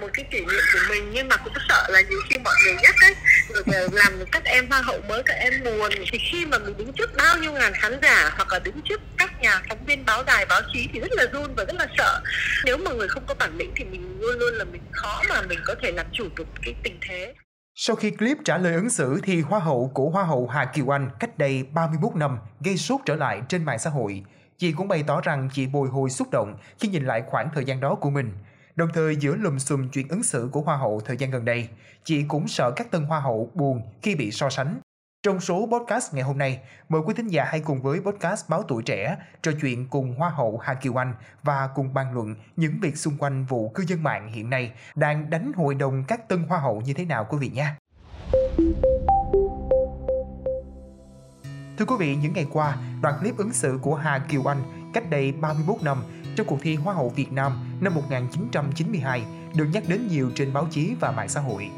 một cái kỷ niệm của mình, nhưng mà cũng sợ là nhiều khi mọi người nhắc ấy, rồi làm các em hoa hậu mới, các em buồn thì khi mà mình đứng trước bao nhiêu ngàn khán giả hoặc là đứng trước các nhà phóng viên báo đài, báo chí thì rất là run và rất là sợ nếu mà người không có bản lĩnh thì mình luôn luôn là mình khó mà mình có thể làm chủ được cái tình thế sau khi clip trả lời ứng xử thì Hoa hậu của Hoa hậu Hà Kiều Anh cách đây 31 năm gây sốt trở lại trên mạng xã hội. Chị cũng bày tỏ rằng chị bồi hồi xúc động khi nhìn lại khoảng thời gian đó của mình. Đồng thời giữa lùm xùm chuyện ứng xử của Hoa hậu thời gian gần đây, chị cũng sợ các tân Hoa hậu buồn khi bị so sánh. Trong số podcast ngày hôm nay, mời quý thính giả hãy cùng với podcast Báo Tuổi Trẻ trò chuyện cùng Hoa hậu Hà Kiều Anh và cùng bàn luận những việc xung quanh vụ cư dân mạng hiện nay đang đánh hội đồng các tân Hoa hậu như thế nào quý vị nhé. Thưa quý vị, những ngày qua, đoạn clip ứng xử của Hà Kiều Anh cách đây 31 năm trong cuộc thi Hoa hậu Việt Nam năm 1992 được nhắc đến nhiều trên báo chí và mạng xã hội.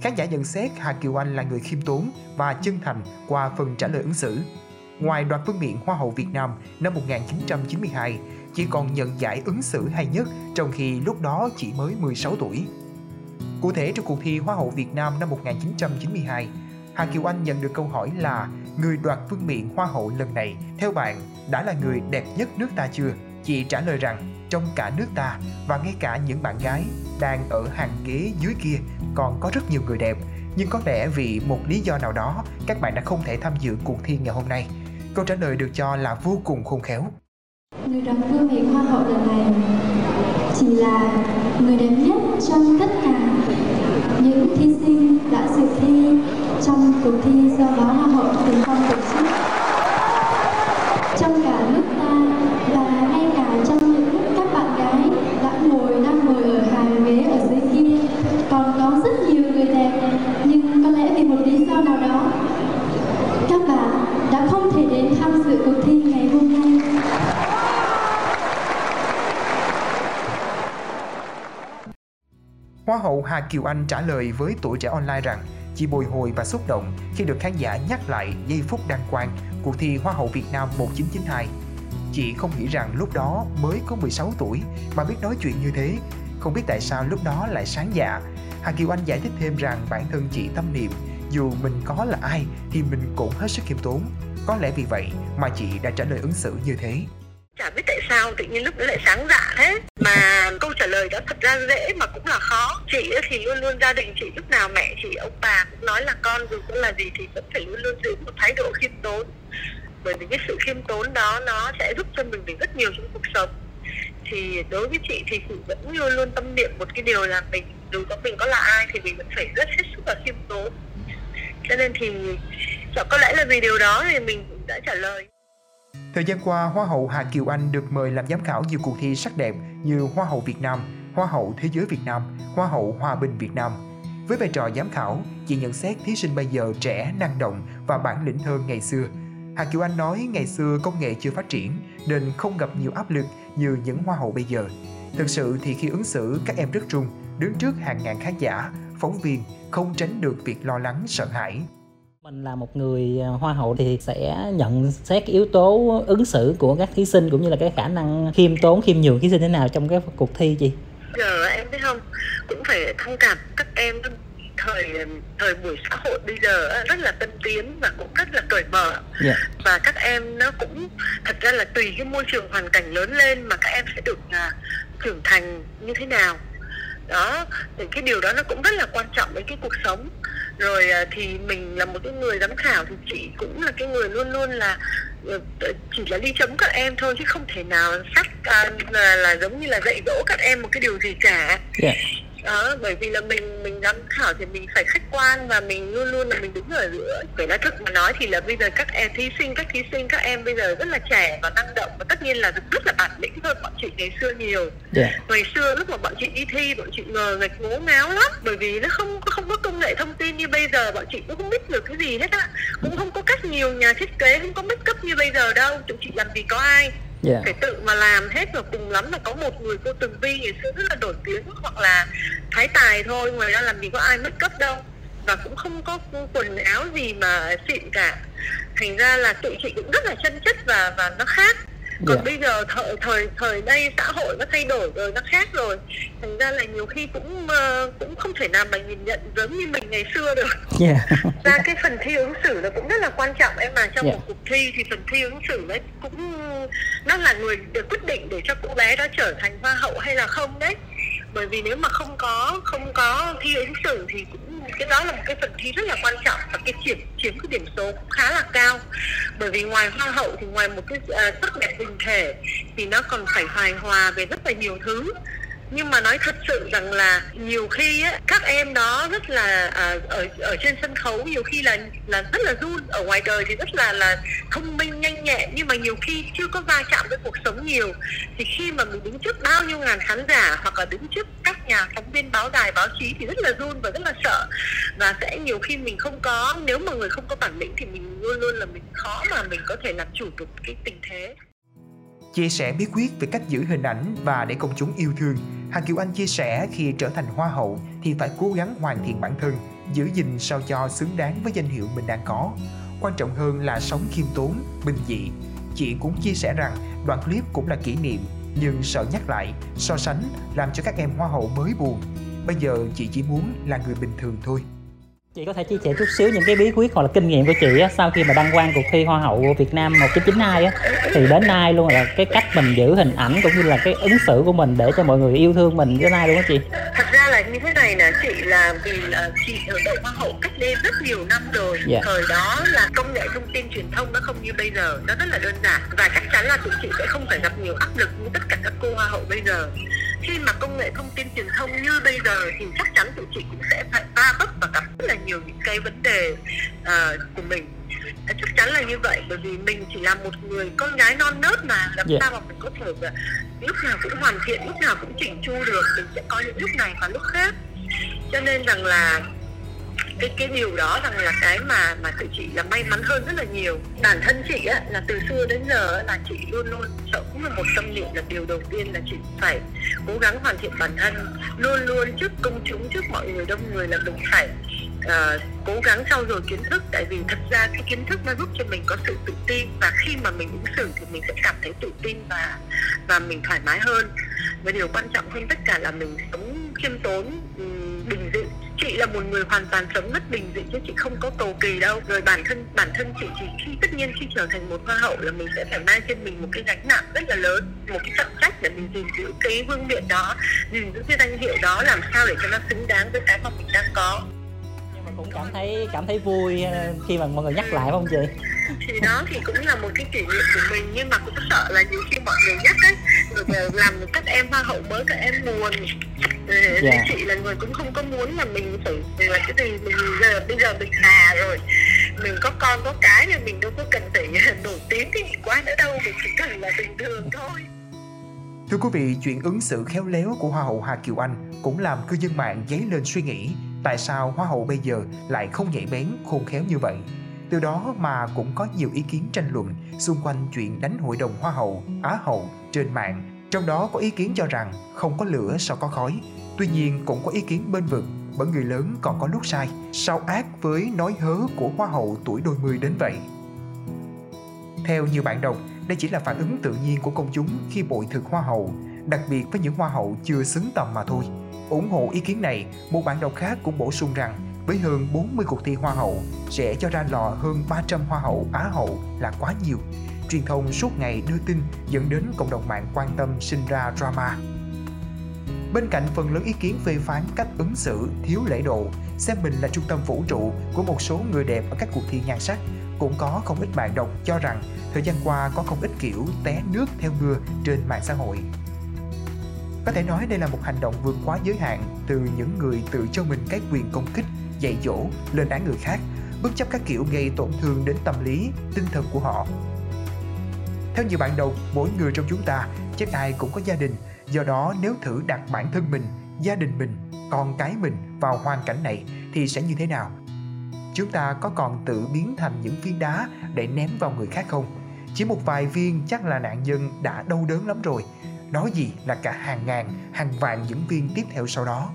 Khán giả nhận xét Hà Kiều Anh là người khiêm tốn và chân thành qua phần trả lời ứng xử. Ngoài đoạt vương miện Hoa hậu Việt Nam năm 1992, chị còn nhận giải ứng xử hay nhất trong khi lúc đó chỉ mới 16 tuổi. Cụ thể trong cuộc thi Hoa hậu Việt Nam năm 1992, Hà Kiều Anh nhận được câu hỏi là người đoạt vương miện Hoa hậu lần này, theo bạn, đã là người đẹp nhất nước ta chưa? Chị trả lời rằng, trong cả nước ta và ngay cả những bạn gái đang ở hàng ghế dưới kia còn có rất nhiều người đẹp nhưng có lẽ vì một lý do nào đó, các bạn đã không thể tham dự cuộc thi ngày hôm nay. Câu trả lời được cho là vô cùng khôn khéo. Người đoạt vương miện Hoa hậu lần này chỉ là người đẹp nhất trong tất cả những thí sinh đã dự thi trong cuộc thi do báo Hoa hậu từng one person Hoa hậu Hà Kiều Anh trả lời với tuổi trẻ online rằng chị bồi hồi và xúc động khi được khán giả nhắc lại giây phút đăng quang cuộc thi Hoa hậu Việt Nam 1992. Chị không nghĩ rằng lúc đó mới có 16 tuổi mà biết nói chuyện như thế, không biết tại sao lúc đó lại sáng dạ. Hà Kiều Anh giải thích thêm rằng bản thân chị tâm niệm dù mình có là ai thì mình cũng hết sức khiêm tốn. Có lẽ vì vậy mà chị đã trả lời ứng xử như thế chả biết tại sao tự nhiên lúc đấy lại sáng dạ thế. Mà câu trả lời đó thật ra dễ mà cũng là khó. Chị thì luôn luôn gia đình chị, lúc nào mẹ chị, ông bà cũng nói là con dù có là gì thì vẫn phải luôn luôn giữ một thái độ khiêm tốn. Bởi vì cái sự khiêm tốn đó nó sẽ giúp cho mình được rất nhiều trong cuộc sống. Thì đối với chị thì chị vẫn luôn luôn tâm niệm một cái điều là mình dù có mình có là ai thì mình vẫn phải rất hết sức là khiêm tốn. Cho nên thì có lẽ là vì điều đó thì mình cũng đã trả lời. Thời gian qua, Hoa hậu Hà Kiều Anh được mời làm giám khảo nhiều cuộc thi sắc đẹp như Hoa hậu Việt Nam, Hoa hậu Thế giới Việt Nam, Hoa hậu Hòa bình Việt Nam. Với vai trò giám khảo, chị nhận xét thí sinh bây giờ trẻ, năng động và bản lĩnh hơn ngày xưa. Hà Kiều Anh nói ngày xưa công nghệ chưa phát triển nên không gặp nhiều áp lực như những hoa hậu bây giờ. Thực sự thì khi ứng xử các em rất trung, đứng trước hàng ngàn khán giả, phóng viên không tránh được việc lo lắng sợ hãi mình là một người à, hoa hậu thì sẽ nhận xét yếu tố ứng xử của các thí sinh cũng như là cái khả năng khiêm tốn khiêm nhường thí sinh thế nào trong cái cuộc thi chị giờ em biết không cũng phải thông cảm các em thời thời buổi xã hội bây giờ rất là tân tiến và cũng rất là cởi mở yeah. Dạ. và các em nó cũng thật ra là tùy cái môi trường hoàn cảnh lớn lên mà các em sẽ được uh, trưởng thành như thế nào đó thì cái điều đó nó cũng rất là quan trọng với cái cuộc sống rồi à, thì mình là một cái người giám khảo thì chị cũng là cái người luôn luôn là ờ, ờ, chỉ là đi chấm các em thôi chứ không thể nào sắc à, là, là giống như là dạy dỗ các em một cái điều gì cả yeah. Đó bởi vì là mình mình giám khảo thì mình phải khách quan và mình luôn luôn là mình đứng ở giữa phải nói thật mà nói thì là bây giờ các em thí sinh các thí sinh các em bây giờ rất là trẻ và năng động và tất nhiên là rất là bản lĩnh hơn bọn chị ngày xưa nhiều yeah. Dạ. ngày xưa lúc mà bọn chị đi thi bọn chị ngờ nghịch ngố ngáo lắm bởi vì nó không không có công nghệ thông tin như bây giờ bọn chị cũng không biết được cái gì hết á cũng không có cách nhiều nhà thiết kế không có make up như bây giờ đâu chúng chị làm gì có ai yeah. Phải tự mà làm hết và cùng lắm là có một người cô từng vi, ngày xưa rất là nổi tiếng, hoặc là thái tài thôi, ngoài ra làm gì có ai mất cấp đâu. Và cũng không có quần áo gì mà xịn cả. Thành ra là tụi chị cũng rất là chân chất và và nó khác còn yeah. Dạ. bây giờ thời thời thời đây xã hội nó thay đổi rồi nó khác rồi thành ra là nhiều khi cũng uh, cũng không thể nào mà nhìn nhận giống như mình ngày xưa được yeah. Dạ. ra cái phần thi ứng xử nó cũng rất là quan trọng em mà trong yeah. Dạ. một cuộc thi thì phần thi ứng xử đấy cũng nó là người được quyết định để cho cô bé đó trở thành hoa hậu hay là không đấy bởi vì nếu mà không có không có thi ứng xử thì cũng cái đó là một cái phần thi rất là quan trọng và cái chiếm chiếm cái điểm số cũng khá là cao. Bởi vì ngoài hoa hậu thì ngoài một cái uh, sắc đẹp hình thể thì nó còn phải hài hòa về rất là nhiều thứ nhưng mà nói thật sự rằng là nhiều khi á, các em đó rất là à, ở ở trên sân khấu nhiều khi là là rất là run ở ngoài đời thì rất là là thông minh nhanh nhẹn nhưng mà nhiều khi chưa có va chạm với cuộc sống nhiều. Thì khi mà mình đứng trước bao nhiêu ngàn khán giả hoặc là đứng trước các nhà phóng viên báo đài báo chí thì rất là run và rất là sợ. Và sẽ nhiều khi mình không có nếu mà người không có bản lĩnh thì mình luôn luôn là mình khó mà mình có thể làm chủ được cái tình thế chia sẻ bí quyết về cách giữ hình ảnh và để công chúng yêu thương. Hà Kiều Anh chia sẻ khi trở thành hoa hậu thì phải cố gắng hoàn thiện bản thân, giữ gìn sao cho xứng đáng với danh hiệu mình đang có. Quan trọng hơn là sống khiêm tốn, bình dị. Chị cũng chia sẻ rằng đoạn clip cũng là kỷ niệm, nhưng sợ nhắc lại, so sánh làm cho các em hoa hậu mới buồn. Bây giờ chị chỉ muốn là người bình thường thôi. Chị có thể chia sẻ chút xíu những cái bí quyết hoặc là kinh nghiệm của chị á, sau khi mà đăng quang cuộc thi Hoa hậu Việt Nam 1992 á, thì đến nay luôn là cái cách mình giữ hình ảnh cũng như là cái ứng xử của mình để cho mọi người yêu thương mình đến nay luôn á chị. Thật ra là như thế này nè chị là vì là chị ở đội Hoa hậu cách đây rất nhiều năm rồi. Yeah. Dạ. Thời đó là công nghệ thông tin truyền thông nó không như bây giờ, nó rất là đơn giản và chắc chắn là tụi chị sẽ không phải gặp nhiều áp lực như tất cả các cô Hoa hậu bây giờ khi mà công nghệ thông tin truyền thông như bây giờ thì chắc chắn tụi chị cũng sẽ phải là nhiều những cái vấn đề uh, của mình chắc chắn là như vậy bởi vì mình chỉ là một người con gái non nớt mà làm yeah. Dạ. sao mà mình có thể uh, lúc nào cũng hoàn thiện lúc nào cũng chỉnh chu được mình sẽ có những lúc này và lúc khác cho nên rằng là cái cái điều đó rằng là cái mà mà tự chị là may mắn hơn rất là nhiều bản thân chị á là từ xưa đến giờ là chị luôn luôn sợ cũng là một tâm niệm là điều đầu tiên là chị phải cố gắng hoàn thiện bản thân luôn luôn trước công chúng trước mọi người đông người là mình phải uh, cố gắng trau dồi kiến thức tại vì thật ra cái kiến thức nó giúp cho mình có sự tự tin và khi mà mình ứng xử thì mình sẽ cảm thấy tự tin và và mình thoải mái hơn. Và điều quan trọng hơn tất cả là mình sống khiêm tốn ừ, bình dị. Chị là một người hoàn toàn sống rất bình dị chứ chị không có cầu kỳ đâu. Rồi bản thân bản thân chị chỉ khi tất nhiên khi trở thành một hoa hậu là mình sẽ phải mang trên mình một cái gánh nặng rất là lớn một cái trọng trách để mình gìn giữ cái vương miện đó gìn giữ cái danh hiệu đó làm sao để cho nó xứng đáng với cái mà mình đang có mà cũng cảm thấy cảm thấy vui ờ, khi mà mọi người nhắc lại phải không chị thì đó thì cũng là một cái kỷ niệm của mình nhưng mà cũng sợ là nhiều khi mọi người nhắc ấy rồi làm các em hoa hậu mới các em buồn yeah. Dạ. chị là người cũng không có muốn là mình phải là cái gì mình giờ bây giờ mình già rồi mình có con có cái thì mình đâu có cần phải nổi tiếng cái gì quá nữa đâu mình chỉ cần là bình thường thôi Thưa quý vị, chuyện ứng xử khéo léo của Hoa hậu Hà Kiều Anh cũng làm cư dân mạng dấy lên suy nghĩ tại sao Hoa hậu bây giờ lại không nhạy bén, khôn khéo như vậy. Từ đó mà cũng có nhiều ý kiến tranh luận xung quanh chuyện đánh hội đồng Hoa hậu, Á hậu trên mạng. Trong đó có ý kiến cho rằng không có lửa sao có khói. Tuy nhiên cũng có ý kiến bên vực bởi người lớn còn có lúc sai, sao ác với nói hớ của Hoa hậu tuổi đôi mươi đến vậy. Theo nhiều bạn đọc, đây chỉ là phản ứng tự nhiên của công chúng khi bội thực Hoa hậu, đặc biệt với những Hoa hậu chưa xứng tầm mà thôi ủng hộ ý kiến này, một bạn đọc khác cũng bổ sung rằng với hơn 40 cuộc thi Hoa hậu sẽ cho ra lò hơn 300 Hoa hậu Á hậu là quá nhiều. Truyền thông suốt ngày đưa tin dẫn đến cộng đồng mạng quan tâm sinh ra drama. Bên cạnh phần lớn ý kiến phê phán cách ứng xử thiếu lễ độ, xem mình là trung tâm vũ trụ của một số người đẹp ở các cuộc thi nhan sắc, cũng có không ít bạn đọc cho rằng thời gian qua có không ít kiểu té nước theo mưa trên mạng xã hội. Có thể nói đây là một hành động vượt quá giới hạn từ những người tự cho mình cái quyền công kích dạy dỗ, lên án người khác, bất chấp các kiểu gây tổn thương đến tâm lý, tinh thần của họ. Theo nhiều bạn đồng mỗi người trong chúng ta chắc ai cũng có gia đình, do đó nếu thử đặt bản thân mình, gia đình mình, con cái mình vào hoàn cảnh này thì sẽ như thế nào? Chúng ta có còn tự biến thành những viên đá để ném vào người khác không? Chỉ một vài viên chắc là nạn nhân đã đau đớn lắm rồi. Nói gì là cả hàng ngàn, hàng vạn diễn viên tiếp theo sau đó.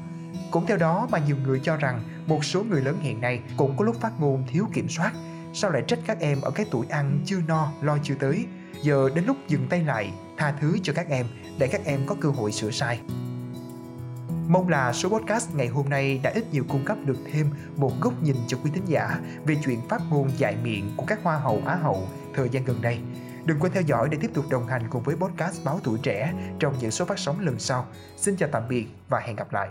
Cũng theo đó mà nhiều người cho rằng một số người lớn hiện nay cũng có lúc phát ngôn thiếu kiểm soát. Sao lại trách các em ở cái tuổi ăn chưa no, lo chưa tới? Giờ đến lúc dừng tay lại, tha thứ cho các em để các em có cơ hội sửa sai. Mong là số podcast ngày hôm nay đã ít nhiều cung cấp được thêm một góc nhìn cho quý thính giả về chuyện phát ngôn dại miệng của các hoa hậu Á hậu thời gian gần đây. Đừng quên theo dõi để tiếp tục đồng hành cùng với podcast Báo Tuổi Trẻ trong những số phát sóng lần sau. Xin chào tạm biệt và hẹn gặp lại.